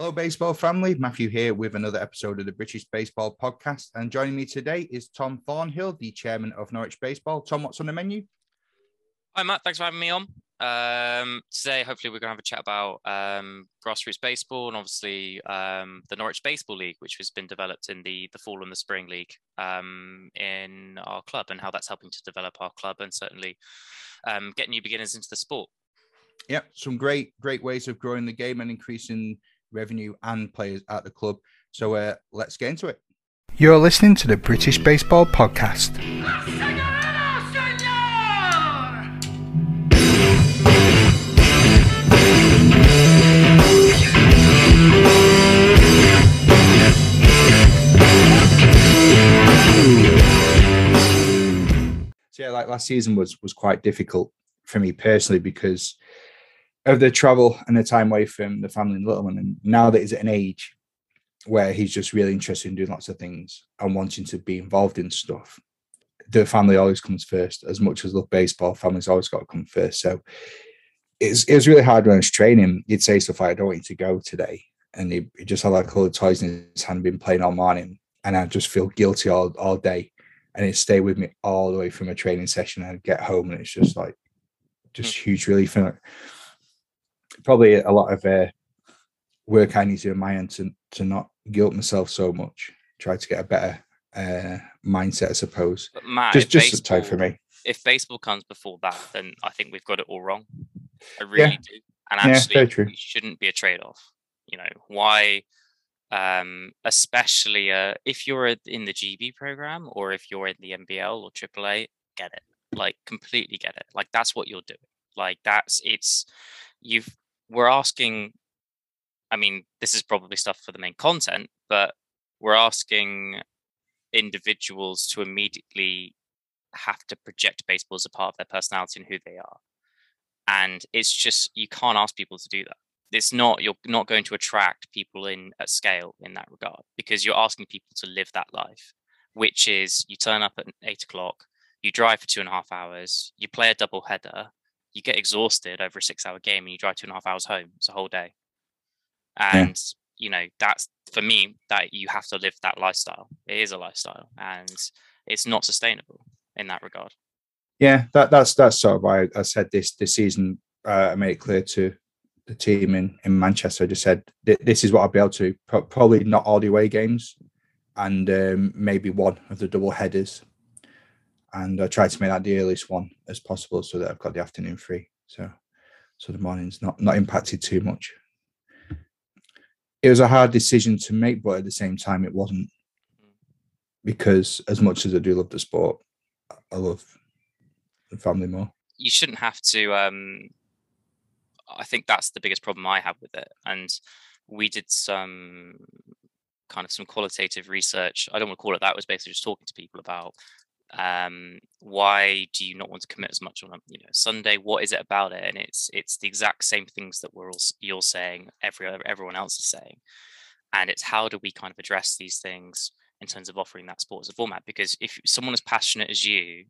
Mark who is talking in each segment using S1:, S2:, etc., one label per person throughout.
S1: Hello, baseball family. Matthew here with another episode of the British Baseball Podcast. And joining me today is Tom Thornhill, the chairman of Norwich Baseball. Tom, what's on the menu?
S2: Hi, Matt. Thanks for having me on. Um, today, hopefully, we're going to have a chat about um, grassroots baseball and obviously um, the Norwich Baseball League, which has been developed in the the fall and the spring league um, in our club, and how that's helping to develop our club and certainly um, get new beginners into the sport.
S1: Yeah, some great great ways of growing the game and increasing revenue and players at the club. So uh, let's get into it. You're listening to the British Baseball Podcast. So yeah, like last season was was quite difficult for me personally because of the travel and the time away from the family and the little one. And now that he's at an age where he's just really interested in doing lots of things and wanting to be involved in stuff, the family always comes first. As much as love baseball, family's always got to come first. So it's it was really hard when I was training. He'd say stuff like, "I don't want you to go today," and he, he just had like all the toys in his hand, been playing all morning, and I just feel guilty all all day, and it stay with me all the way from a training session. I'd get home, and it's just like just hmm. huge relief. And probably a lot of uh, work I need to do on my end to to not guilt myself so much. Try to get a better uh, mindset, I suppose.
S2: But Matt,
S1: just just
S2: baseball,
S1: time for me.
S2: If baseball comes before that, then I think we've got it all wrong. I really do. And
S1: Yeah,
S2: actually,
S1: true.
S2: it shouldn't be a trade-off. You know why? Um, especially uh, if you're in the GB program or if you're in the NBL or AAA, get it. Like completely get it. Like that's what you're doing. Like that's it's you've we're asking. I mean, this is probably stuff for the main content, but we're asking individuals to immediately have to project baseball as a part of their personality and who they are. And it's just you can't ask people to do that. It's not you're not going to attract people in at scale in that regard because you're asking people to live that life, which is you turn up at eight o'clock, you drive for two and a half hours, you play a double header, you get exhausted over a six hour game and you drive two and a half hours home. It's a whole day. And you know, that's for me that you have to live that lifestyle. It is a lifestyle and it's not sustainable in that regard.
S1: Yeah, that that's that's sort of why I said this this season. Uh, I made it clear to the team in in Manchester. I just said this is what I'll be able to. Probably not all the away games, and um, maybe one of the double headers. And I tried to make that the earliest one as possible, so that I've got the afternoon free. So, so the morning's not not impacted too much. It was a hard decision to make, but at the same time, it wasn't because as much as I do love the sport, I love the family more.
S2: you shouldn't have to um i think that's the biggest problem i have with it and we did some kind of some qualitative research i don't want to call it that it was basically just talking to people about um why do you not want to commit as much on a you know sunday? What is it about it? And it's it's the exact same things that we're all you're saying every everyone else is saying. And it's how do we kind of address these things in terms of offering that sport as a format? Because if someone as passionate as you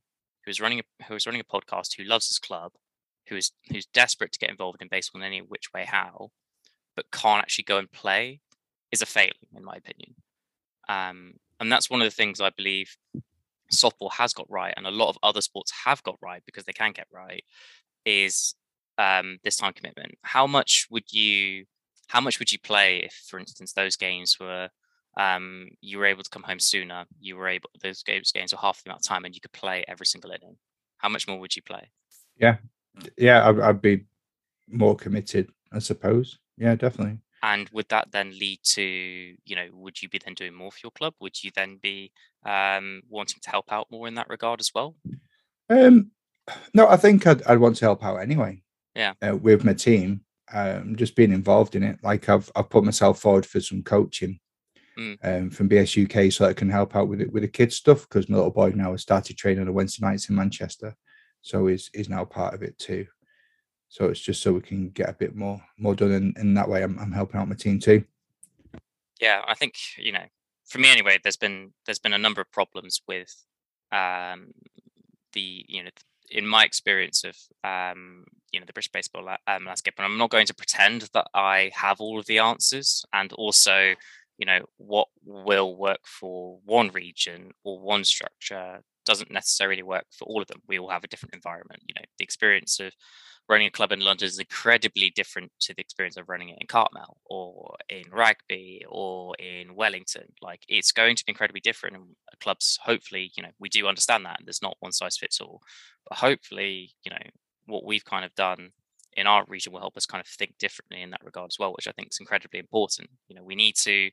S2: who's running a who's running a podcast who loves his club who is who's desperate to get involved in baseball in any which way how but can't actually go and play is a failing in my opinion. Um, and that's one of the things i believe softball has got right and a lot of other sports have got right because they can get right is um, this time commitment how much would you how much would you play if for instance those games were um, you were able to come home sooner you were able those games games were half the amount of time and you could play every single inning how much more would you play
S1: yeah, I'd, I'd be more committed, I suppose. Yeah, definitely.
S2: And would that then lead to you know would you be then doing more for your club would you then be um, wanting to help out more in that regard as well
S1: Um, no, I think I'd, I'd want to help out anyway.
S2: Yeah.
S1: uh, with my team, um, just being involved in it. Like I've I've put myself forward for some coaching
S2: Mm.
S1: um, from BSUK so that I can help out with it with the kids stuff because my little boy now has started training on Wednesday nights in Manchester, so he's he's now part of it too. So it's just so we can get a bit more more done, and in that way, I'm I'm helping out my team too.
S2: yeah i think you know for me anyway there's been there's been a number of problems with um the you know in my experience of um you know the British baseball um, landscape, and I'm not going to pretend that I have all of the answers. And also, you know, what will work for one region or one structure doesn't necessarily work for all of them. We all have a different environment. You know, the experience of running a club in London is incredibly different to the experience of running it in Cartmel or in Rugby or in Wellington. Like it's going to be incredibly different. And clubs, hopefully, you know, we do understand that. There's not one size fits all. But hopefully, you know, what we've kind of done in our region will help us kind of think differently in that regard as well, which I think is incredibly important. You know, we need to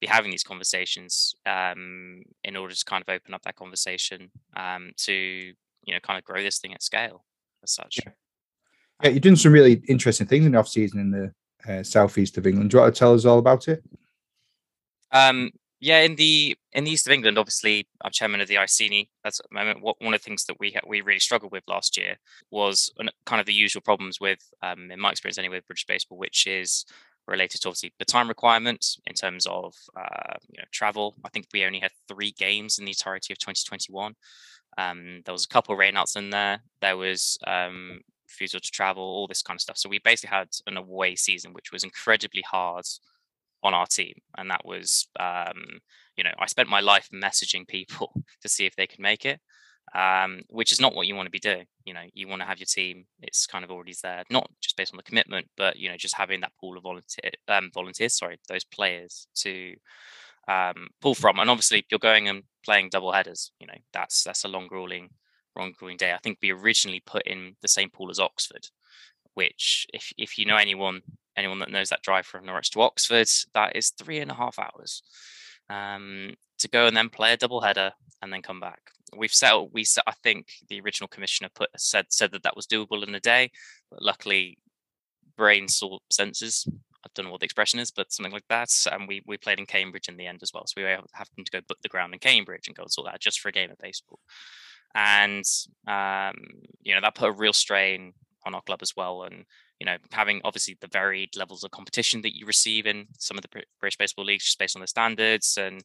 S2: be having these conversations um, in order to kind of open up that conversation um, to you know kind of grow this thing at scale as such.
S1: Yeah. Yeah, you're doing some really interesting things in the off season in the uh, southeast of England. Do you want to tell us all about it?
S2: Um, yeah, in the in the east of England, obviously, I'm chairman of the Iceni. That's at moment. What, one of the things that we we really struggled with last year was kind of the usual problems with, um, in my experience anyway, with British baseball, which is related to obviously the time requirements in terms of uh, you know travel. I think we only had three games in the entirety of 2021. Um, there was a couple of rainouts in there. There was um, refusal to travel, all this kind of stuff. So we basically had an away season, which was incredibly hard on our team. And that was, um, you know, I spent my life messaging people to see if they could make it, um, which is not what you want to be doing. You know, you want to have your team, it's kind of already there, not just based on the commitment, but, you know, just having that pool of volunteer, um, volunteers, sorry, those players to um, pull from. And obviously, you're going and playing double headers, you know, that's, that's a long grueling on Green Day. I think we originally put in the same pool as Oxford, which if if you know anyone anyone that knows that drive from Norwich to Oxford, that is three and a half hours um, to go and then play a double header and then come back. We've set we set, I think the original commissioner put said said that that was doable in a day, but luckily brain saw senses. I don't know what the expression is, but something like that. And we we played in Cambridge in the end as well. So we were having to go book the ground in Cambridge and go and sort that just for a game of baseball and um, you know that put a real strain on our club as well. And you know, having obviously the varied levels of competition that you receive in some of the British baseball leagues, just based on the standards and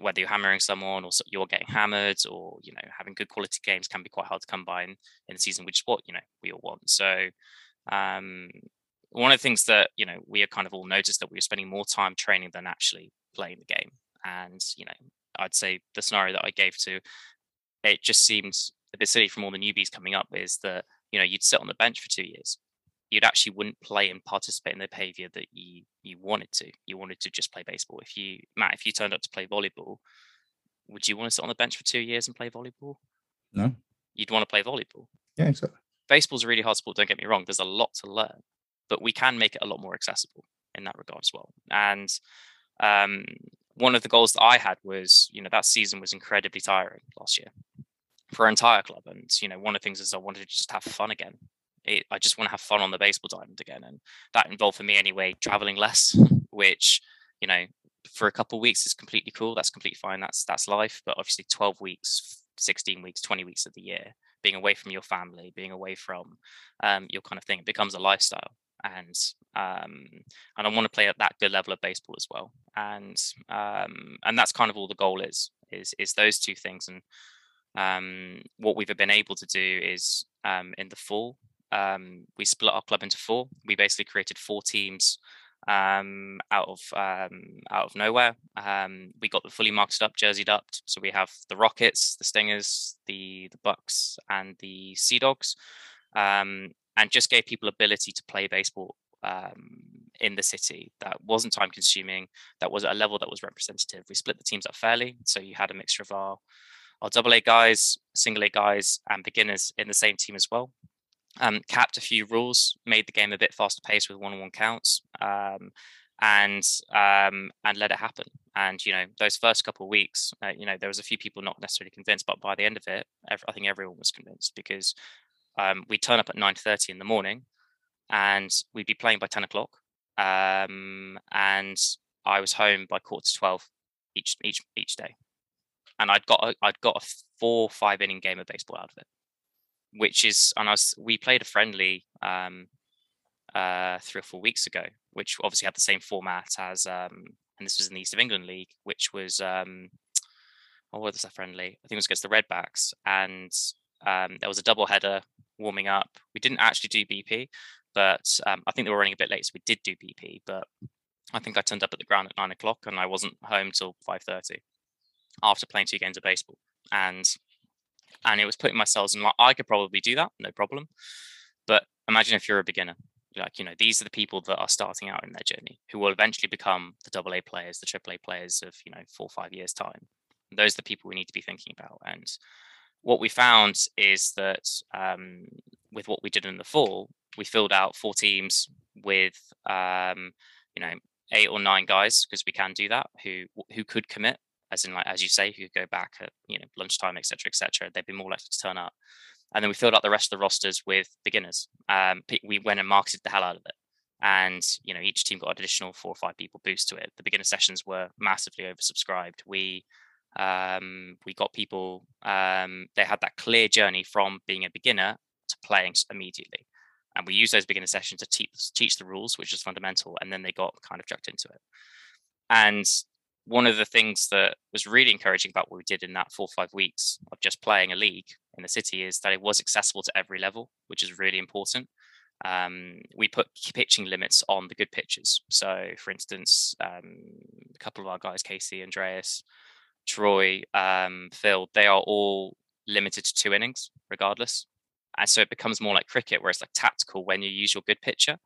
S2: whether you're hammering someone or you're getting hammered, or you know, having good quality games can be quite hard to come by in, in the season, which is what you know we all want. So. Um, one of the things that you know we have kind of all noticed that we were spending more time training than actually playing the game and you know i'd say the scenario that i gave to it just seems a bit silly from all the newbies coming up is that you know you'd sit on the bench for two years you'd actually wouldn't play and participate in the behavior that you you wanted to. You wanted to just play baseball. If you matt if you turned up to play volleyball would you want to sit on the bench for two years and play volleyball?
S1: No.
S2: You'd want to play volleyball?
S1: Yeah exactly.
S2: Baseball's a really hard sport don't get me wrong there's a lot to learn but we can make it a lot more accessible in that regard as well. And um, one of the goals that I had was, you know, that season was incredibly tiring last year for our entire club. And, you know, one of the things is I wanted to just have fun again. It, I just want to have fun on the baseball diamond again. And that involved for me anyway, traveling less, which, you know, for a couple weeks is completely cool. That's completely fine. That's, that's life. But obviously 12 weeks, 16 weeks, 20 weeks of the year, being away from your family, being away from um, your kind of thing, it becomes a lifestyle and um, and I want to play at that good level of baseball as well. And um, and that's kind of all the goal is is is those two things. And um, what we've been able to do is um, in the fall um, we split our club into four. We basically created four teams um, out of um, out of nowhere. Um, we got the fully marked up, jerseyed up. So we have the Rockets, the Stingers, the the Bucks, and the Sea Dogs. Um, and just gave people ability to play baseball um, in the city that wasn't time consuming that was at a level that was representative we split the teams up fairly so you had a mixture of our our double a guys single a guys and beginners in the same team as well um, capped a few rules made the game a bit faster paced with one-on-one counts um, and um, and let it happen. And you know those first couple of weeks uh, you know there was a few people not necessarily convinced but by the end of it i think everyone was convinced because um, we'd turn up at 9.30 in the morning and we'd be playing by 10 o'clock um, and i was home by quarter to 12 each each each day. And i'd got a, i'd got a four five inning game of baseball out of it which is and us. we played a friendly um, uh, three or four weeks ago which obviously had the same format as um, and this was in the east of england league which was um, oh, what was that friendly i think it was against the redbacks and um, there was a double header warming up. We didn't actually do BP, but um, I think they were running a bit late, so we did do BP. But I think I turned up at the ground at nine o'clock, and I wasn't home till five thirty after playing two games of baseball, and and it was putting myself in like I could probably do that, no problem. But imagine if you're a beginner, like you know these are the people that are starting out in their journey who will eventually become the double A players, the triple A players of you know four or five years time. And those are the people we need to be thinking about, and what we found is that um, with what we did in the fall, we filled out four teams with um, you know eight or nine guys because we can do that who who could commit as in like as you say who could go back at you know lunchtime etc etc they'd be more likely to turn up. And then we filled out the rest of the rosters with beginners. Um, we went and marketed the hell out of it. And you know each team got an additional four or five people boost to it. The beginner sessions were massively oversubscribed. We um, we got people um, they had that clear journey from being a beginner to playing immediately. And we used those beginner sessions to teach, teach the rules which is fundamental and then they got kind of chucked into it. And one of the things that was really encouraging about what we did in that four or five weeks of just playing a league in the city is that it was accessible to every level which is really important um, we put pitching limits on the good pitches so for instance um, a couple of our guys casey andreas Troy, um, Phil, they are all limited to two innings regardless. And so it becomes more like cricket, where it's like tactical when you use your good pitcher.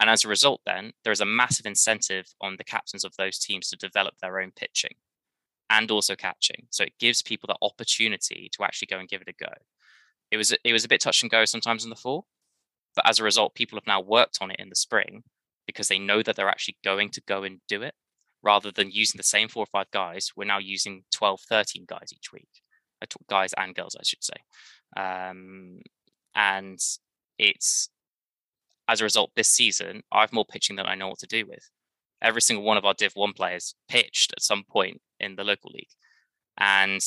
S2: And as a result, then there is a massive incentive on the captains of those teams to develop their own pitching and also catching. So it gives people the opportunity to actually go and give it a go. It was it was a bit touch and go sometimes in the fall, but as a result, people have now worked on it in the spring because they know that they're actually going to go and do it rather than using the same four or five guys, we're now using 12, 13 guys each week, uh, guys and girls, I should say. Um, and it's as a result, this season, I have more pitching than I know what to do with. Every single one of our Div 1 players pitched at some point in the local league. And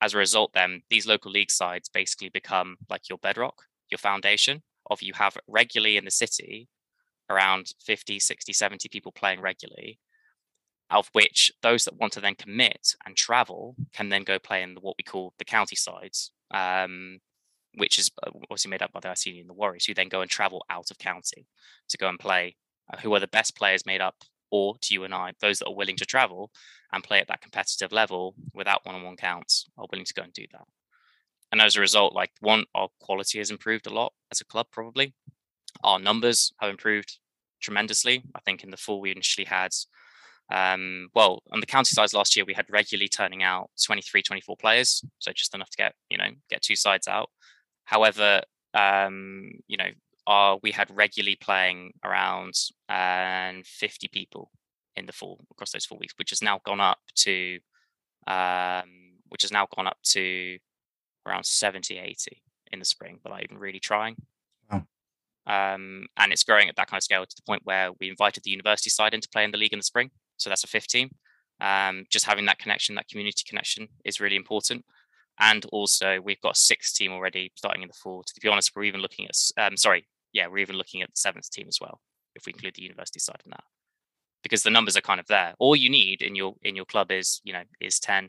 S2: as a result, then these local league sides basically become like your bedrock, your foundation of you have regularly in the city around 50, 60, 70 people playing regularly of which those that want to then commit and travel can then go play in what we call the county sides, um, which is uh, obviously made up by the Iceni and the Warriors, who then go and travel out of county to go and play. Uh, who are the best players made up, or to you and I, those that are willing to travel and play at that competitive level without one-on-one counts are willing to go and do that. And as a result, like one, our quality has improved a lot as a club, probably. Our numbers have improved tremendously. I think in the fall we initially had um, well, on the county sides last year, we had regularly turning out 23, 24 players, so just enough to get you know get two sides out. However, um, you know, our, we had regularly playing around and um, 50 people in the fall across those four weeks, which has now gone up to um, which has now gone up to around 70, 80 in the spring without even really trying. Um, and it's growing at that kind of scale to the point where we invited the university side into play in the league in the spring. So that's a fifth team. Um, just having that connection, that community connection is really important. And also, we've got a sixth team already starting in the fall. To be honest, we're even looking at, um, sorry, yeah, we're even looking at the seventh team as well, if we include the university side in that, because the numbers are kind of there. All you need in your in your club is, you know, is 10,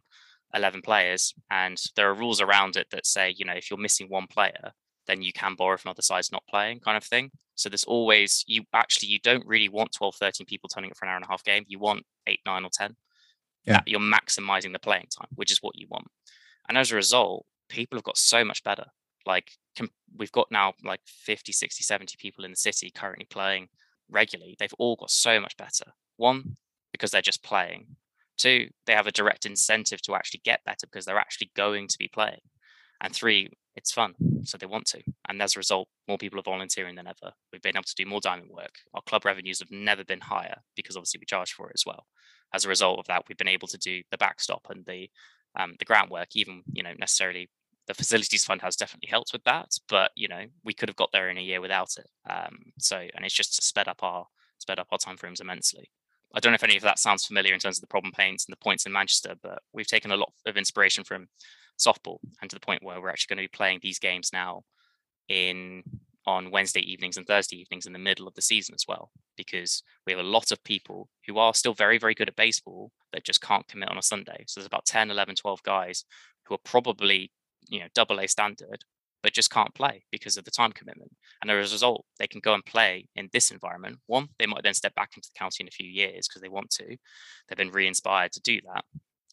S2: 11 players, and there are rules around it that say, you know, if you're missing one player, then you can borrow from other sides not playing, kind of thing. So there's always you actually you don't really want 12, 13 people turning up for an hour and a half game. You want eight, nine, or ten. Yeah. You're maximizing the playing time, which is what you want. And as a result, people have got so much better. Like we've got now like 50, 60, 70 people in the city currently playing regularly. They've all got so much better. One, because they're just playing. Two, they have a direct incentive to actually get better because they're actually going to be playing. And three, it's fun, so they want to. And as a result, more people are volunteering than ever. We've been able to do more diamond work. Our club revenues have never been higher because obviously we charge for it as well. As a result of that, we've been able to do the backstop and the um, the groundwork. Even you know necessarily the facilities fund has definitely helped with that, but you know we could have got there in a year without it. Um, so and it's just sped up our sped up our time frames immensely. I don't know if any of that sounds familiar in terms of the problem paints and the points in Manchester, but we've taken a lot of inspiration from softball and to the point where we're actually going to be playing these games now in on Wednesday evenings and Thursday evenings in the middle of the season as well, because we have a lot of people who are still very, very good at baseball that just can't commit on a Sunday. So there's about 10, 11, 12 guys who are probably, you know, double A standard, but just can't play because of the time commitment. And as a result, they can go and play in this environment. One, they might then step back into the county in a few years because they want to. They've been re-inspired to do that.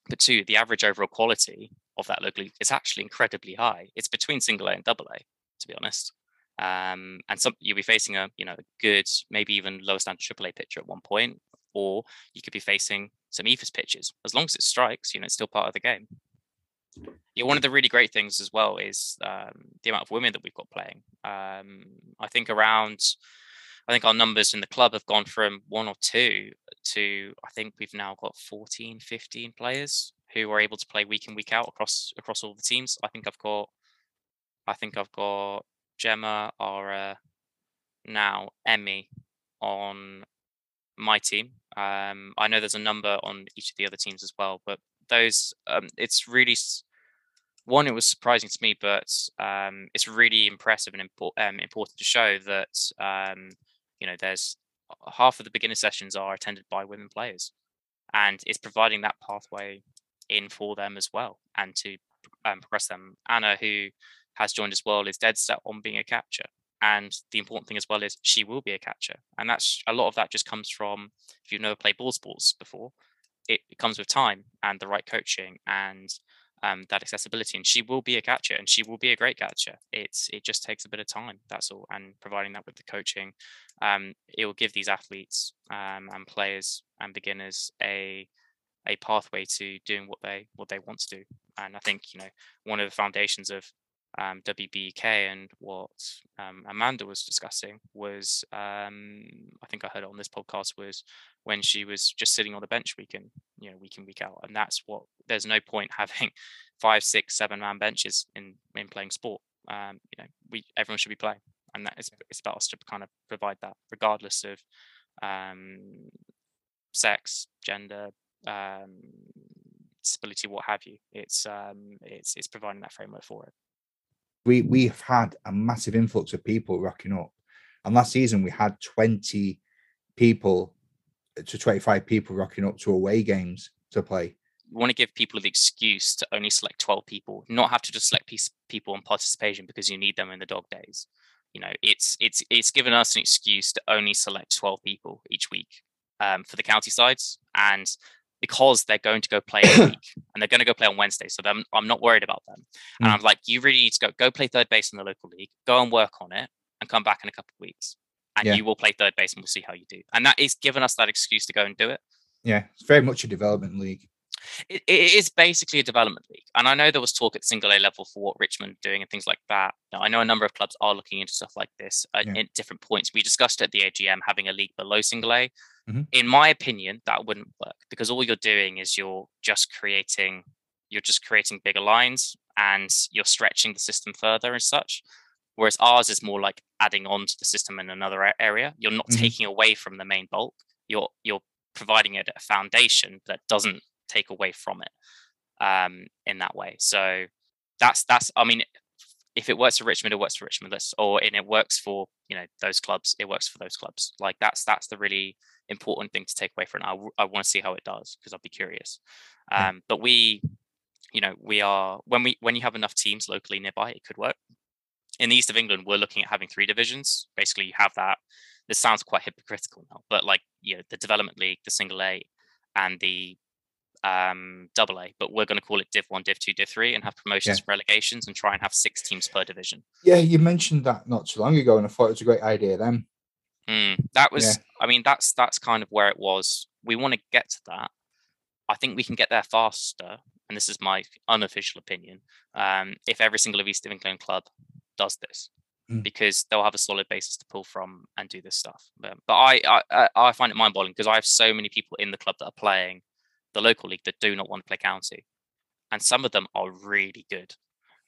S2: But two, the average overall quality of that local is actually incredibly high. It's between single A and double A, to be honest. Um, and some you'll be facing a you know good, maybe even lower standard AAA pitcher at one point, or you could be facing some eephus pitches. As long as it strikes, you know, it's still part of the game. Yeah, one of the really great things as well is um, the amount of women that we've got playing. Um, I think around, I think our numbers in the club have gone from one or two to I think we've now got 14, 15 players who are able to play week in week out across across all the teams. I think I've got, I think I've got Gemma, Ara, now Emmy on my team. Um, I know there's a number on each of the other teams as well, but those um, it's really one. It was surprising to me, but um, it's really impressive and import, um, important to show that um, you know there's half of the beginner sessions are attended by women players, and it's providing that pathway in for them as well, and to um, progress them. Anna, who has joined as well, is dead set on being a catcher. And the important thing as well is she will be a catcher. And that's a lot of that just comes from if you've never played ball sports before, it, it comes with time and the right coaching and um, that accessibility. And she will be a catcher and she will be a great catcher. It's it just takes a bit of time. That's all. And providing that with the coaching, um, it will give these athletes um, and players and beginners a a pathway to doing what they what they want to do. And I think you know one of the foundations of um, WBK and what um, Amanda was discussing was, um, I think I heard it on this podcast, was when she was just sitting on the bench week in, you know, week in, week out. And that's what, there's no point having five, six, seven man benches in, in playing sport. Um, you know, we, everyone should be playing. And that is, it's about us to kind of provide that regardless of um, sex, gender, um, disability, what have you. It's, it's, it's providing that framework for it
S1: we we've had a massive influx of people rocking up. And last season we had 20 people to 25 people rocking up to away games to play.
S2: We want to give people the excuse to only select 12 people, not have to just select people on participation because you need them in the dog days. You know, it's it's it's given us an excuse to only select 12 people each week um, for the county sides, and because they're going to go play a week and they're going to go play on Wednesday. So I'm, I'm not worried about them. And mm. I'm like, you really need to go go play third base in the local league, go and work on it, and come back in a couple of weeks. And yeah. you will play third base and we'll see how you do. And that is giving us that excuse to go and do it.
S1: Yeah, it's very much a development league.
S2: It, it is basically a development league. And I know there was talk at single A level for what Richmond doing and things like that. Now, I know a number of clubs are looking into stuff like this uh, yeah. at different points. We discussed at the AGM having a league below single A. Mm-hmm. In my opinion, that wouldn't work because all you're doing is you're just creating you're just creating bigger lines and you're stretching the system further and such. Whereas ours is more like adding on to the system in another area. You're not mm-hmm. taking away from the main bulk. You're you're providing it a foundation that doesn't take away from it um, in that way. So that's that's I mean, if it works for Richmond, it works for Richmond. Let's, or and it works for you know those clubs, it works for those clubs. Like that's that's the really important thing to take away from it. I, I want to see how it does because I'll be curious. Um, but we, you know, we are when we when you have enough teams locally nearby, it could work. In the east of England, we're looking at having three divisions. Basically, you have that. This sounds quite hypocritical now, but like you know, the development league, the single A, and the um, double A, but we're going to call it Div One, Div Two, Div Three, and have promotions, yeah. relegations, and try and have six teams per division.
S1: Yeah, you mentioned that not too long ago, and I thought it was a great idea then.
S2: Mm, that was, yeah. I mean, that's that's kind of where it was. We want to get to that. I think we can get there faster, and this is my unofficial opinion. Um, if every single of East England club does this, mm. because they'll have a solid basis to pull from and do this stuff. But, but I, I I find it mind boggling because I have so many people in the club that are playing the local league that do not want to play county, and some of them are really good,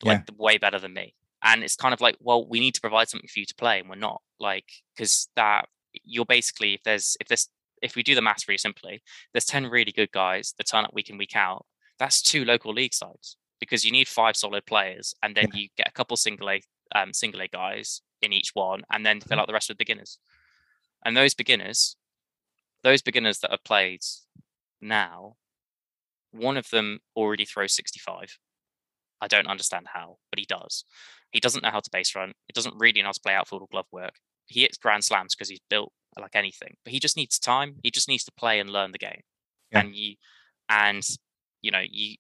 S2: like yeah. way better than me and it's kind of like well we need to provide something for you to play and we're not like because that you're basically if there's if there's if we do the maths really simply there's 10 really good guys that turn up week in week out that's two local league sides because you need five solid players and then yeah. you get a couple single a um, single a guys in each one and then fill mm-hmm. out the rest with beginners and those beginners those beginners that have played now one of them already throws 65 I don't understand how, but he does. He doesn't know how to base run. He doesn't really know how to play outfield or glove work. He hits grand slams because he's built like anything, but he just needs time. He just needs to play and learn the game. Yeah. And you, and you know, you,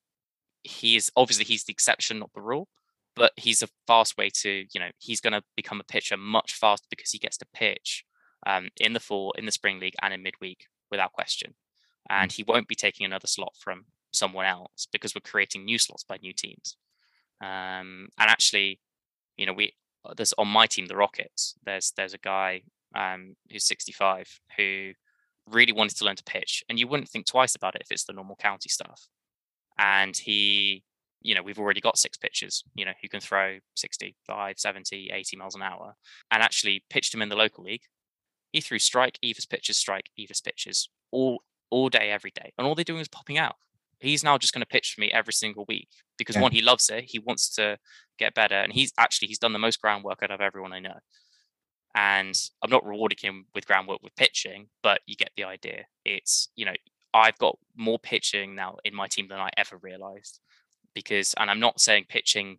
S2: he is obviously he's the exception, not the rule but he's a fast way to, you know, he's going to become a pitcher much faster because he gets to pitch um, in the fall, in the spring league, and in midweek without question. And mm. he won't be taking another slot from someone else because we're creating new slots by new teams. Um, and actually, you know, we there's on my team, the Rockets. There's there's a guy um, who's 65 who really wanted to learn to pitch, and you wouldn't think twice about it if it's the normal county stuff. And he you know, we've already got six pitchers, you know, who can throw 65, 70, 80 miles an hour, and actually pitched him in the local league. He threw strike, eephus pitches, strike, eephus pitches all all day, every day. And all they're doing is popping out. He's now just going to pitch for me every single week because yeah. one, he loves it. He wants to get better. And he's actually he's done the most groundwork out of everyone I know. And I'm not rewarding him with groundwork with pitching, but you get the idea. It's, you know, I've got more pitching now in my team than I ever realized because, and I'm not saying pitching,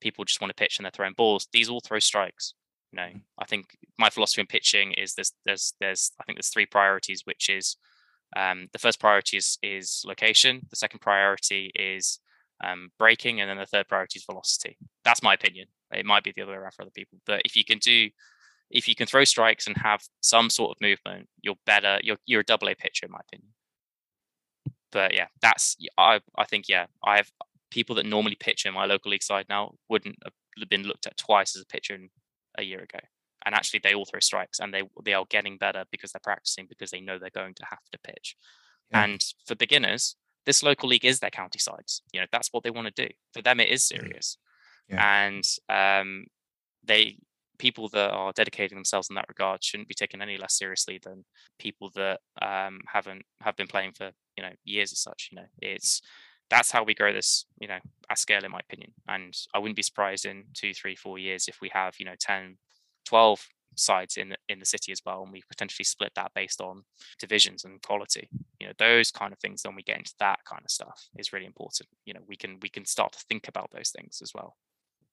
S2: people just want to pitch and they're throwing balls. These all throw strikes. You know, mm. I think my philosophy in pitching is there's there's there's I think there's three priorities, which is um, the first priority is is location, the second priority is um, breaking, and then the third priority is velocity. That's my opinion. It might be the other way around for other people, but if you can do if you can throw strikes and have some sort of movement, you're better. You're you're a double A pitcher, in my opinion. But yeah, that's I I think yeah I've people that normally pitch in my local league side now wouldn't have been looked at twice as a pitcher a year ago. And actually, they all throw strikes, and they they are getting better because they're practicing because they know they're going to have to pitch. Yeah. And for beginners, this local league is their county sides. You know, that's what they want to do. For them, it is mm. serious. Yeah. And um, they people that are dedicating themselves in that regard shouldn't be taken any less seriously than people that um, haven't have been playing for you know years as such. You know, it's that's how we grow this, you know, at scale, in my opinion. And I wouldn't be surprised in two, three, four years if we have, you know, 10, 12 sides in the, in the city as well, and we potentially split that based on divisions and quality. You know, those kind of things. Then we get into that kind of stuff is really important. You know, we can we can start to think about those things as well.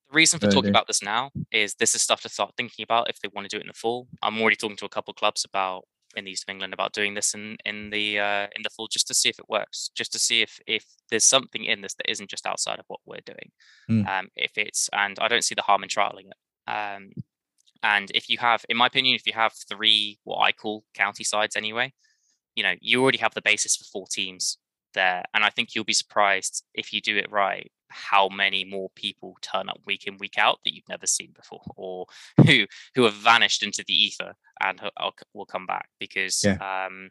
S2: The reason for talking about this now is this is stuff to start thinking about if they want to do it in the fall. I'm already talking to a couple of clubs about in the east of England about doing this in in the uh, in the fall just to see if it works, just to see if if there's something in this that isn't just outside of what we're doing. Mm. Um, if it's and I don't see the harm in trialing it. Um, and if you have, in my opinion, if you have three what I call county sides anyway, you know you already have the basis for four teams there, and I think you'll be surprised if you do it right how many more people turn up week in week out that you've never seen before or who who have vanished into the ether and will come back because yeah. um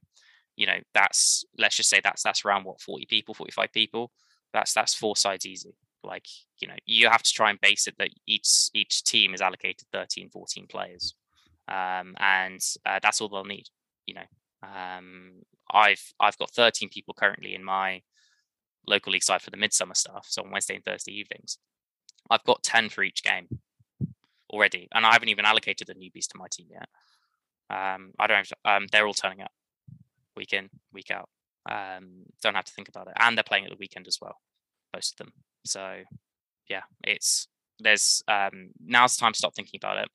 S2: you know that's let's just say that's that's around what 40 people 45 people? That's that's four sides easy like you know you have to try and base it that each each team is allocated 13 14 players um and uh, that's all they'll need you know um i've i've got 13 people currently in my local league side for the midsummer stuff. So on Wednesday and Thursday evenings, I've got 10 for each game already. And I haven't even allocated the newbies to my team yet. Um, I don't, um, they're all turning up week in, week out. Um, don't have to think about it. And they're playing at the weekend as well, most of them. So yeah, it's, there's, um, now's the time to stop thinking about it.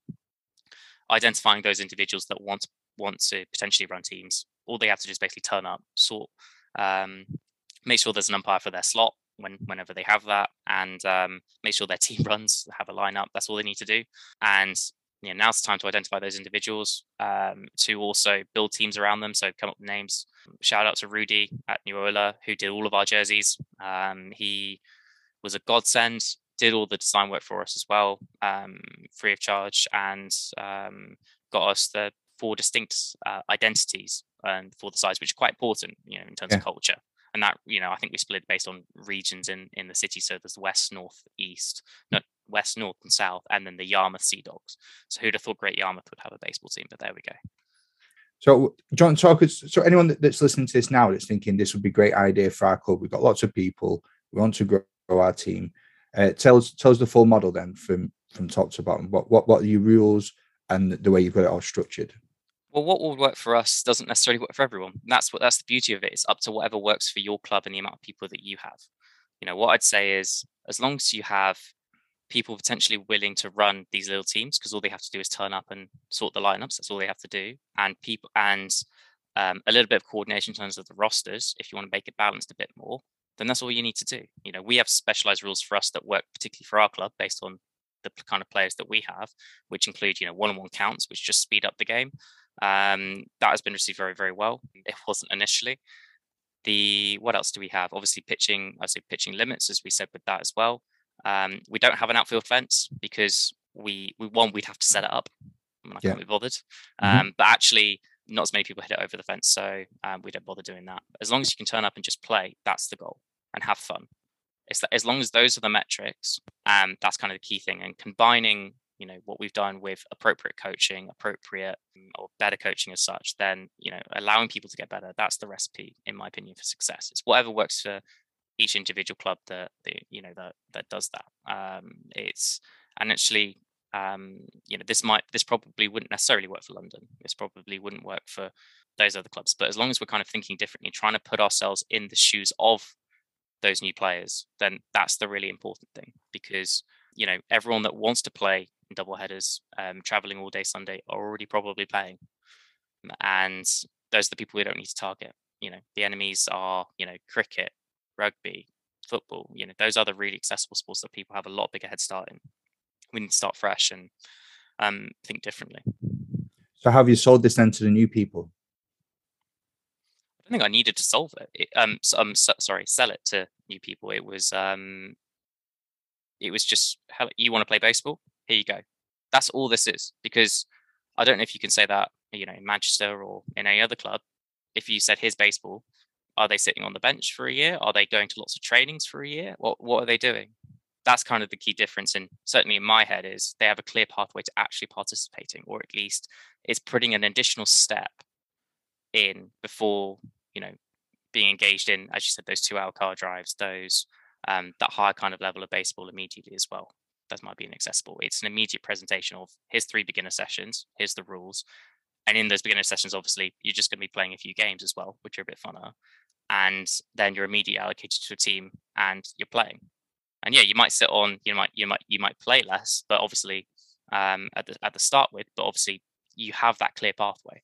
S2: Identifying those individuals that want, want to potentially run teams. All they have to do is basically turn up, sort, um, make sure there's an umpire for their slot when whenever they have that, and um, make sure their team runs, have a lineup. That's all they need to do. And you know, now's the time to identify those individuals, um, to also build teams around them. So come up with names. Shout out to Rudy at New Ola who did all of our jerseys. Um, he was a godsend. Did all the design work for us as well, um, free of charge, and um, got us the four distinct uh, identities and for the size, which are quite important, you know, in terms yeah. of culture and that you know I think we split based on regions in in the city. So there's west, north, east, no west, north, and south, and then the Yarmouth Sea Dogs. So who'd have thought Great Yarmouth would have a baseball team? But there we go.
S1: So, John, so, could, so anyone that's listening to this now that's thinking this would be a great idea for our club, we've got lots of people, we want to grow our team. Uh, tell us, tell us the full model then from from top to bottom. What what what are your rules and the way you've got it all structured?
S2: well, what will work for us doesn't necessarily work for everyone. that's what that's the beauty of it. It's up to whatever works for your club and the amount of people that you have. you know, what I'd say is as long as you have people potentially willing to run these little teams, because all they have to do is turn up and sort the lineups. That's all they have to do, and people and um, a little bit of coordination in terms of the rosters. If you want to make it balanced a bit more, then that's all you need to do. You know, we have specialized rules for us that work particularly for our club based on the kind of players that we have, which include you know one-on-one counts, which just speed up the game. Um, that has been received very very well. It wasn't initially. The what else do we have? Obviously, pitching. I say pitching limits, as we said with that as well. Um, we don't have an outfield fence because we we one we'd have to set it up. I, mean, I can't be bothered. Mm-hmm. Um, but actually, not as many people hit it over the fence, so um, we don't bother doing that. As long as you can turn up and just play, that's the goal, and have fun. It's that as long as those are the metrics, um, that's kind of the key thing. And combining, you know, what we've done with appropriate coaching, appropriate mm, or better coaching as such, then you know, allowing people to get better. That's the recipe, in my opinion, for success. It's whatever works for each individual club that, that you know that that does that. Um, it's and actually um, you know this might this probably wouldn't necessarily work for london. This probably wouldn't work for those other clubs. But as long as we're kind of thinking differently trying to put ourselves in the shoes of those new players then that's the really important thing. Because you know everyone that wants to play in double headers um, traveling all day sunday are already probably playing. And those are the people we don't need to target. You know the enemies are you know cricket rugby football you know those are the really accessible sports that people have a lot bigger head start in we need to start fresh and um, think differently.
S1: So, have you sold this then to the new people?
S2: I don't think I needed to solve it. it um, so, um, so, sorry, sell it to new people. It was, um, it was just, how you want to play baseball? Here you go. That's all this is. Because I don't know if you can say that, you know, in Manchester or in any other club. If you said, "Here's baseball," are they sitting on the bench for a year? Are they going to lots of trainings for a year? What What are they doing? that's kind of the key difference and certainly in my head is they have a clear pathway to actually participating or at least it's putting an additional step in before you know being engaged in as you said those two hour car drives those um, that higher kind of level of baseball immediately as well that might be inaccessible it's an immediate presentation of here's three beginner sessions here's the rules and in those beginner sessions obviously you're just going to be playing a few games as well which are a bit funner and then you're immediately allocated to a team and you're playing and yeah, you might sit on, you might you might you might play less, but obviously um, at the at the start with, but obviously you have that clear pathway.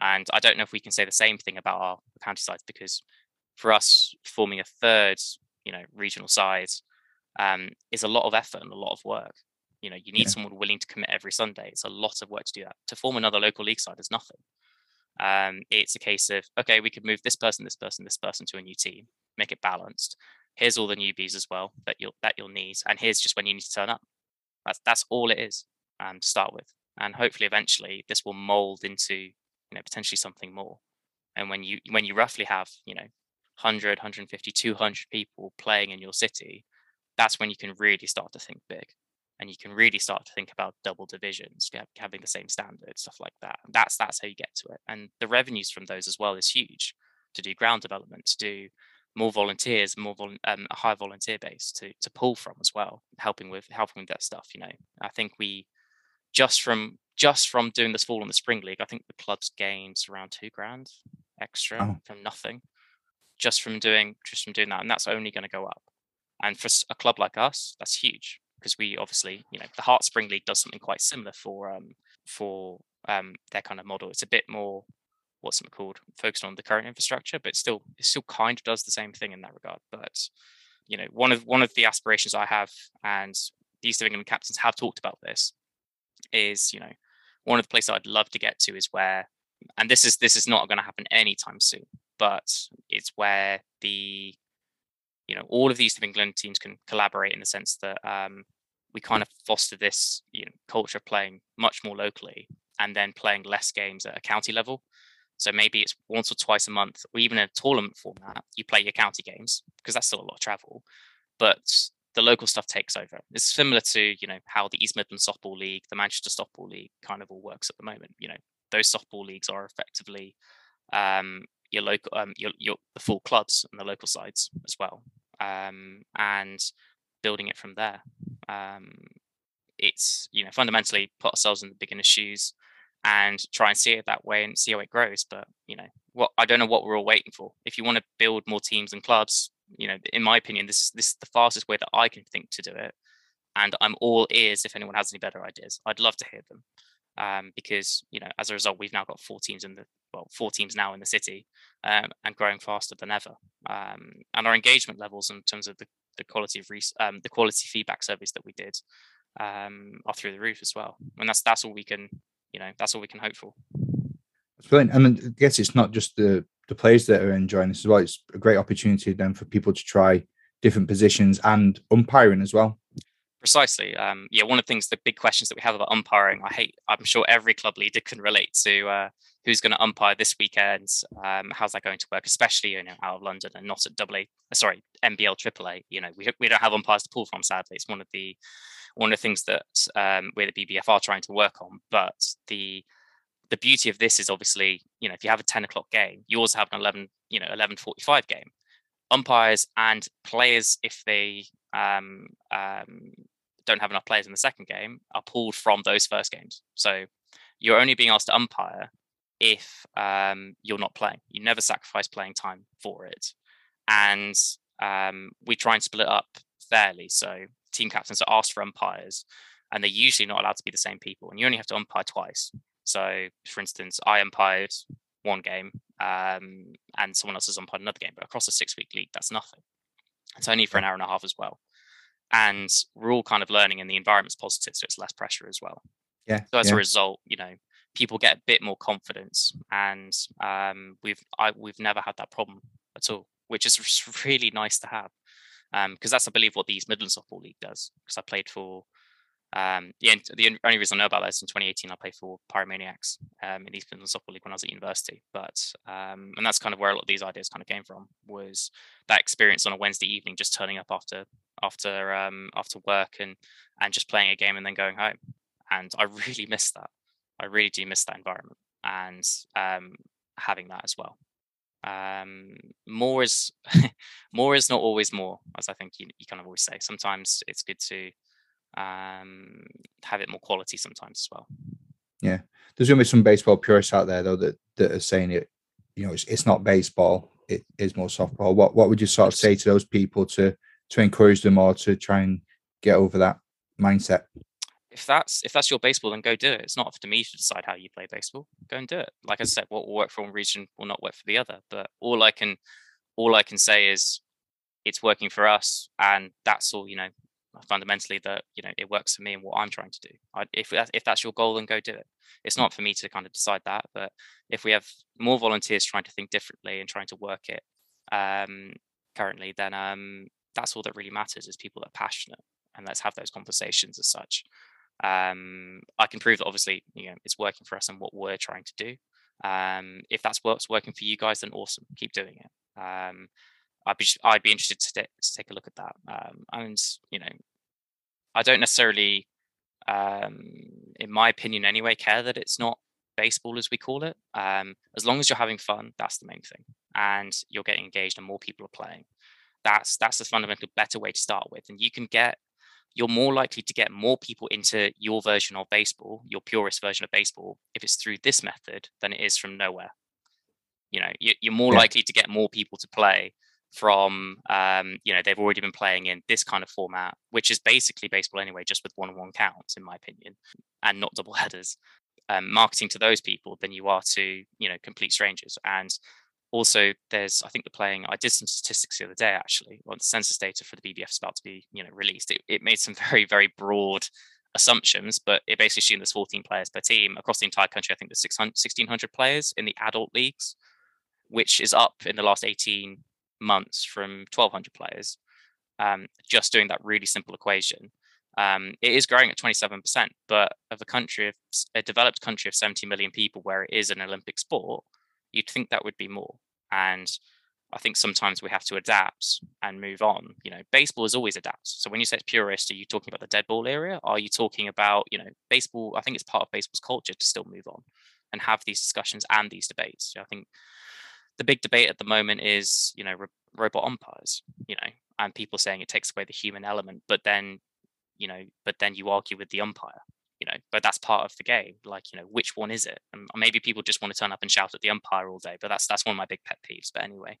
S2: And I don't know if we can say the same thing about our county sides because for us forming a third, you know, regional side um, is a lot of effort and a lot of work. You know, you need yeah. someone willing to commit every Sunday. It's a lot of work to do that. To form another local league side is nothing. Um, it's a case of okay, we could move this person, this person, this person to a new team, make it balanced, here's all the newbies as well that you'll that you'll need and here's just when you need to turn up. That's that's all it is um, to start with and hopefully eventually this will mold into you know potentially something more. And when you when you roughly have you know 100 150 200 people playing in your city that's when you can really start to think big and you can really start to think about double divisions having the same standards stuff like that that's that's how you get to it and the revenues from those as well is huge to do ground development to do more volunteers, more vol- um, a high volunteer base to to pull from as well, helping with helping with that stuff. You know, I think we just from just from doing this fall in the spring league, I think the club's gained around two grand extra oh. from nothing, just from doing just from doing that, and that's only going to go up. And for a club like us, that's huge because we obviously, you know, the Herts Spring League does something quite similar for um for um their kind of model. It's a bit more what's it called focused on the current infrastructure but still it still kind of does the same thing in that regard but you know one of one of the aspirations i have and the east of england captains have talked about this is you know one of the places i'd love to get to is where and this is this is not going to happen anytime soon but it's where the you know all of these of england teams can collaborate in the sense that um, we kind of foster this you know culture of playing much more locally and then playing less games at a county level so maybe it's once or twice a month, or even in a tournament format, you play your county games because that's still a lot of travel. But the local stuff takes over. It's similar to you know how the East Midlands Softball League, the Manchester Softball League, kind of all works at the moment. You know those softball leagues are effectively um, your local, um, your, your the full clubs and the local sides as well, um, and building it from there. Um, it's you know fundamentally put ourselves in the beginner's shoes and try and see it that way and see how it grows. But you know, what I don't know what we're all waiting for. If you want to build more teams and clubs, you know, in my opinion, this this is the fastest way that I can think to do it. And I'm all ears if anyone has any better ideas. I'd love to hear them. Um, because you know, as a result, we've now got four teams in the well, four teams now in the city, um, and growing faster than ever. Um, and our engagement levels in terms of the, the quality of um, the quality feedback surveys that we did um, are through the roof as well. And that's that's all we can, you know, that's all we can hope for.
S1: That's brilliant. And I guess it's not just the the players that are enjoying this as well. It's a great opportunity then for people to try different positions and umpiring as well.
S2: Precisely. Um, yeah, one of the things, the big questions that we have about umpiring, I hate. I'm sure every club leader can relate to uh, who's going to umpire this weekend. Um, how's that going to work, especially you know out of London and not at double A. Uh, sorry, NBL AAA. You know, we we don't have umpires to pull from. Sadly, it's one of the one of the things that um, we the BBF are trying to work on. But the the beauty of this is obviously, you know, if you have a 10 o'clock game, you also have an 11, you know, 11:45 game. Umpires and players, if they um, um, don't have enough players in the second game, are pulled from those first games. So you're only being asked to umpire if um, you're not playing. You never sacrifice playing time for it, and um, we try and split it up fairly. So team captains are asked for umpires, and they're usually not allowed to be the same people, and you only have to umpire twice. So, for instance, I umpired one game um, and someone else has umpired another game, but across a six week league, that's nothing. It's only for an hour and a half as well. And we're all kind of learning, and the environment's positive, so it's less pressure as well.
S1: Yeah.
S2: So as
S1: yeah.
S2: a result, you know, people get a bit more confidence, and um, we've I, we've never had that problem at all, which is really nice to have. Um, because um, that's, I believe, what the East Midlands Softball League does. Because I played for um, the, the only reason I know about that is in 2018 I played for Pyromaniacs um, in East Midlands Softball League when I was at university. But um, and that's kind of where a lot of these ideas kind of came from was that experience on a Wednesday evening, just turning up after after um, after work and and just playing a game and then going home. And I really miss that. I really do miss that environment and um, having that as well. Um, more is more is not always more, as I think you, you kind of always say. Sometimes it's good to um, have it more quality sometimes as well.
S1: Yeah, there's going to be some baseball purists out there though that that are saying it. You know, it's, it's not baseball; it is more softball. What what would you sort of say to those people to to encourage them or to try and get over that mindset?
S2: If that's if that's your baseball, then go do it. It's not up to me to decide how you play baseball. Go and do it. Like I said, what will work for one region will not work for the other. But all I can all I can say is it's working for us, and that's all. You know, fundamentally that you know it works for me and what I'm trying to do. I, if if that's your goal, then go do it. It's not for me to kind of decide that, but if we have more volunteers trying to think differently and trying to work it um, currently, then um, that's all that really matters is people that are passionate and let's have those conversations as such. Um, I can prove that obviously you know it's working for us and what we're trying to do. Um, if that's what's working for you guys, then awesome, keep doing it. I'd be I'd be interested to, to take a look at that. Um, and you know, I don't necessarily, um, in my opinion anyway, care that it's not baseball as we call it. Um, as long as you're having fun, that's the main thing, and you're getting engaged and more people are playing. That's that's a fundamental better way to start with, and you can get. You're more likely to get more people into your version of baseball, your purest version of baseball, if it's through this method than it is from nowhere. You know, you're more yeah. likely to get more people to play from um, you know they've already been playing in this kind of format, which is basically baseball anyway, just with one-on-one counts, in my opinion, and not double headers. Um, marketing to those people than you are to you know complete strangers. And also, there's I think the playing. I did some statistics the other day actually. The census data for the BBF is about to be you know released. It, it made some very very broad assumptions, but it basically assumed there's 14 players per team across the entire country. I think there's 600, 1,600 players in the adult leagues, which is up in the last 18 months from 1,200 players, um, just doing that really simple equation. Um, it is growing at 27%, but of a country of a developed country of 70 million people where it is an Olympic sport, you'd think that would be more. And I think sometimes we have to adapt and move on. You know, baseball is always adapt. So when you say it's purist, are you talking about the dead ball area? Are you talking about, you know, baseball? I think it's part of baseball's culture to still move on and have these discussions and these debates. I think the big debate at the moment is, you know, ro- robot umpires, you know, and people saying it takes away the human element, but then, you know, but then you argue with the umpire, you know, but that's part of the game. Like, you know, which one is it? And maybe people just want to turn up and shout at the umpire all day, but that's that's one of my big pet peeves. But anyway,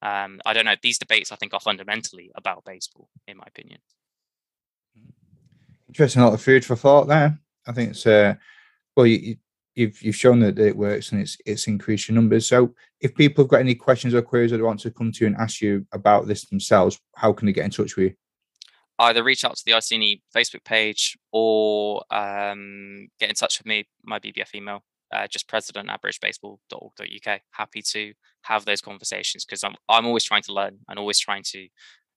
S2: Um, I don't know. These debates, I think, are fundamentally about baseball, in my opinion.
S1: Interesting, a lot of food for thought there. I think it's uh, well, you, you've you've shown that it works and it's it's increased your numbers. So, if people have got any questions or queries or they want to come to you and ask you about this themselves, how can they get in touch with you?
S2: Either reach out to the Iceni Facebook page or um, get in touch with me, my BBF email, uh, just president at britishbaseball.org.uk. Happy to have those conversations because I'm I'm always trying to learn and always trying to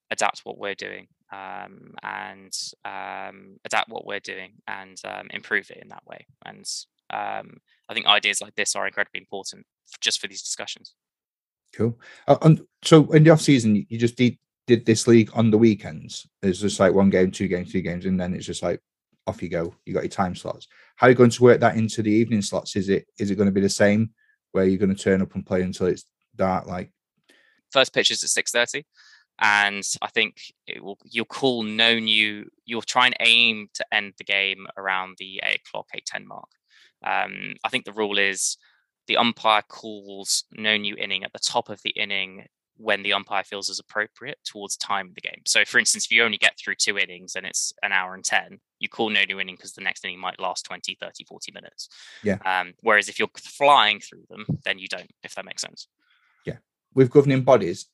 S2: adapt what we're doing um, and um, adapt what we're doing and um, improve it in that way. And um, I think ideas like this are incredibly important just for these discussions.
S1: Cool. Uh, and so in the off season, you just did did this league on the weekends. It's just like one game, two games, three games, and then it's just like off you go. You got your time slots. How are you going to work that into the evening slots? Is it is it going to be the same where you're going to turn up and play until it's dark? Like
S2: first pitch is at six thirty, and I think it will, you'll call no new. You'll try and aim to end the game around the eight o'clock, eight ten mark. Um, I think the rule is the umpire calls no new inning at the top of the inning when the umpire feels is appropriate towards time of the game. So, for instance, if you only get through two innings and it's an hour and 10, you call no new inning because the next inning might last 20, 30, 40 minutes.
S1: Yeah.
S2: Um, whereas if you're flying through them, then you don't, if that makes sense.
S1: Yeah. With governing bodies,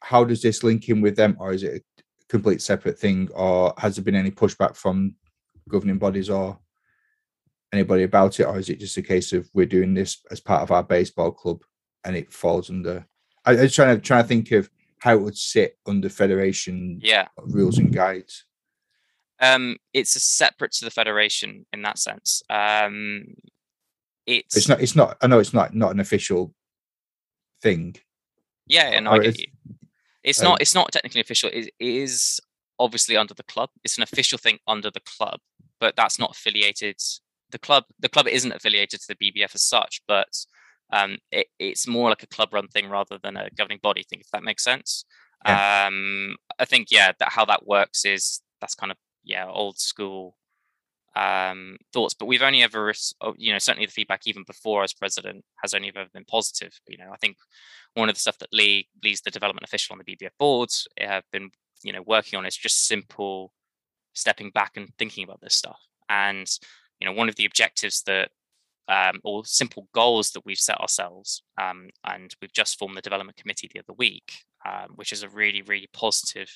S1: how does this link in with them, or is it a complete separate thing, or has there been any pushback from governing bodies or anybody about it, or is it just a case of we're doing this as part of our baseball club and it falls under I, was trying to trying to think of how it would sit under federation
S2: yeah
S1: rules and guides.
S2: Um, it's a separate to the federation in that sense. Um, it's
S1: it's not. It's not. I know it's not not an official thing.
S2: Yeah, and I get you. It's um, not. It's not technically official. It, it is obviously under the club. It's an official thing under the club, but that's not affiliated. The club. The club isn't affiliated to the BBF as such, but um, it, it's more like a club run thing rather than a governing body thing, if that makes sense. Yeah. Um, I think, yeah, that how that works is that's kind of, yeah, old school um, thoughts. But we've only ever, oh, you know, certainly the feedback even before as president has only ever been positive. You know, I think one of the stuff that Lee, Lee's the development official on the BBF boards, have been, you know, working on is just simple stepping back and thinking about this stuff. And, you know, one of the objectives that um, or simple goals that we've set ourselves. Um, and we've just formed the development committee the other week, um, which is a really, really positive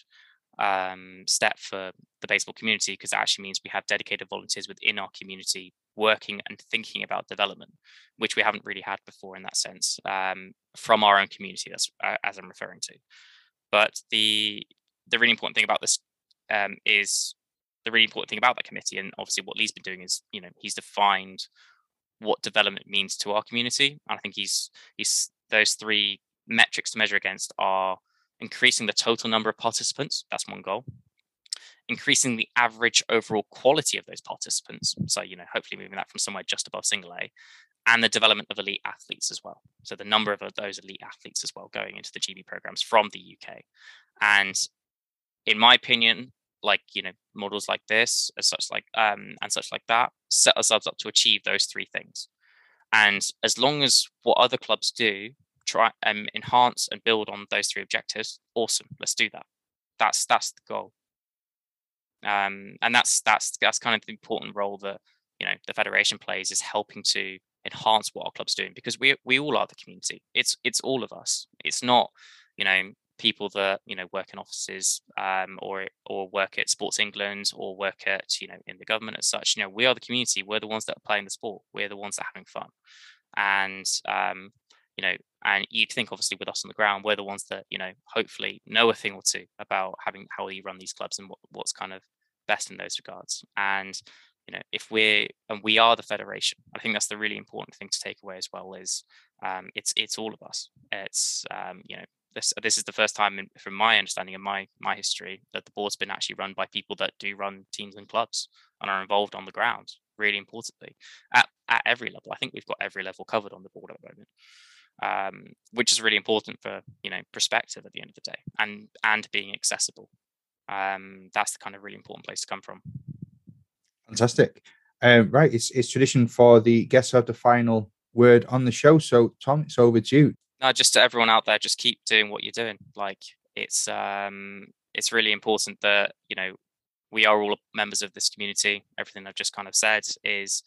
S2: um, step for the baseball community because it actually means we have dedicated volunteers within our community working and thinking about development, which we haven't really had before in that sense um, from our own community. Uh, as I'm referring to. But the the really important thing about this um, is the really important thing about that committee, and obviously what Lee's been doing is, you know, he's defined what development means to our community. And I think he's he's those three metrics to measure against are increasing the total number of participants. That's one goal. Increasing the average overall quality of those participants. So, you know, hopefully moving that from somewhere just above single A and the development of elite athletes as well. So the number of those elite athletes as well going into the GB programs from the UK. And in my opinion, like you know models like this as such like um and such like that set ourselves up to achieve those three things. And as long as what other clubs do try and um, enhance and build on those three objectives awesome let's do that. That's that's the goal. Um and that's that's that's kind of the important role that you know the federation plays is helping to enhance what our club's doing because we we all are the community. It's it's all of us. It's not you know people that you know work in offices um, or or work at Sports England or work at you know in the government as such. You know, we are the community. We're the ones that are playing the sport. We're the ones that are having fun, and um, you know, and you'd think obviously with us on the ground, we're the ones that you know hopefully know a thing or two about having how you run these clubs and what, what's kind of best in those regards. And you know, if we're and we are the federation, I think that's the really important thing to take away as well. Is um, it's it's all of us. It's um, you know this this is the first time in, from my understanding of my my history that the board's been actually run by people that do run teams and clubs and are involved on the ground really importantly at, at every level. I think we've got every level covered on the board at the moment um, which is really important for you know perspective at the end of the day and and being accessible. Um, that's the kind of really important place to come from.
S1: Fantastic. Um, right it's, it's tradition for the guests of the final word on the show so tom it's over to you
S2: No, just to everyone out there, just keep doing what you're doing. Like it's um it's really important that you know we are all members of this community. Everything I've just kind of said is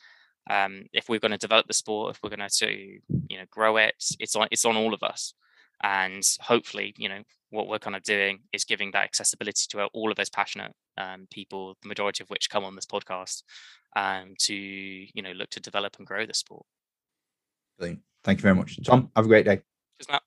S2: um, if we're going to develop the sport, if we're going to you know grow it, it's on it's on all of us. And hopefully, you know, what we're kind of doing is giving that accessibility to all of those passionate um, people, the majority of which come on this podcast, um, to you know look to develop and grow the sport.
S1: Brilliant. Thank you very much, Tom. Have a great day.
S2: Cheers, Matt.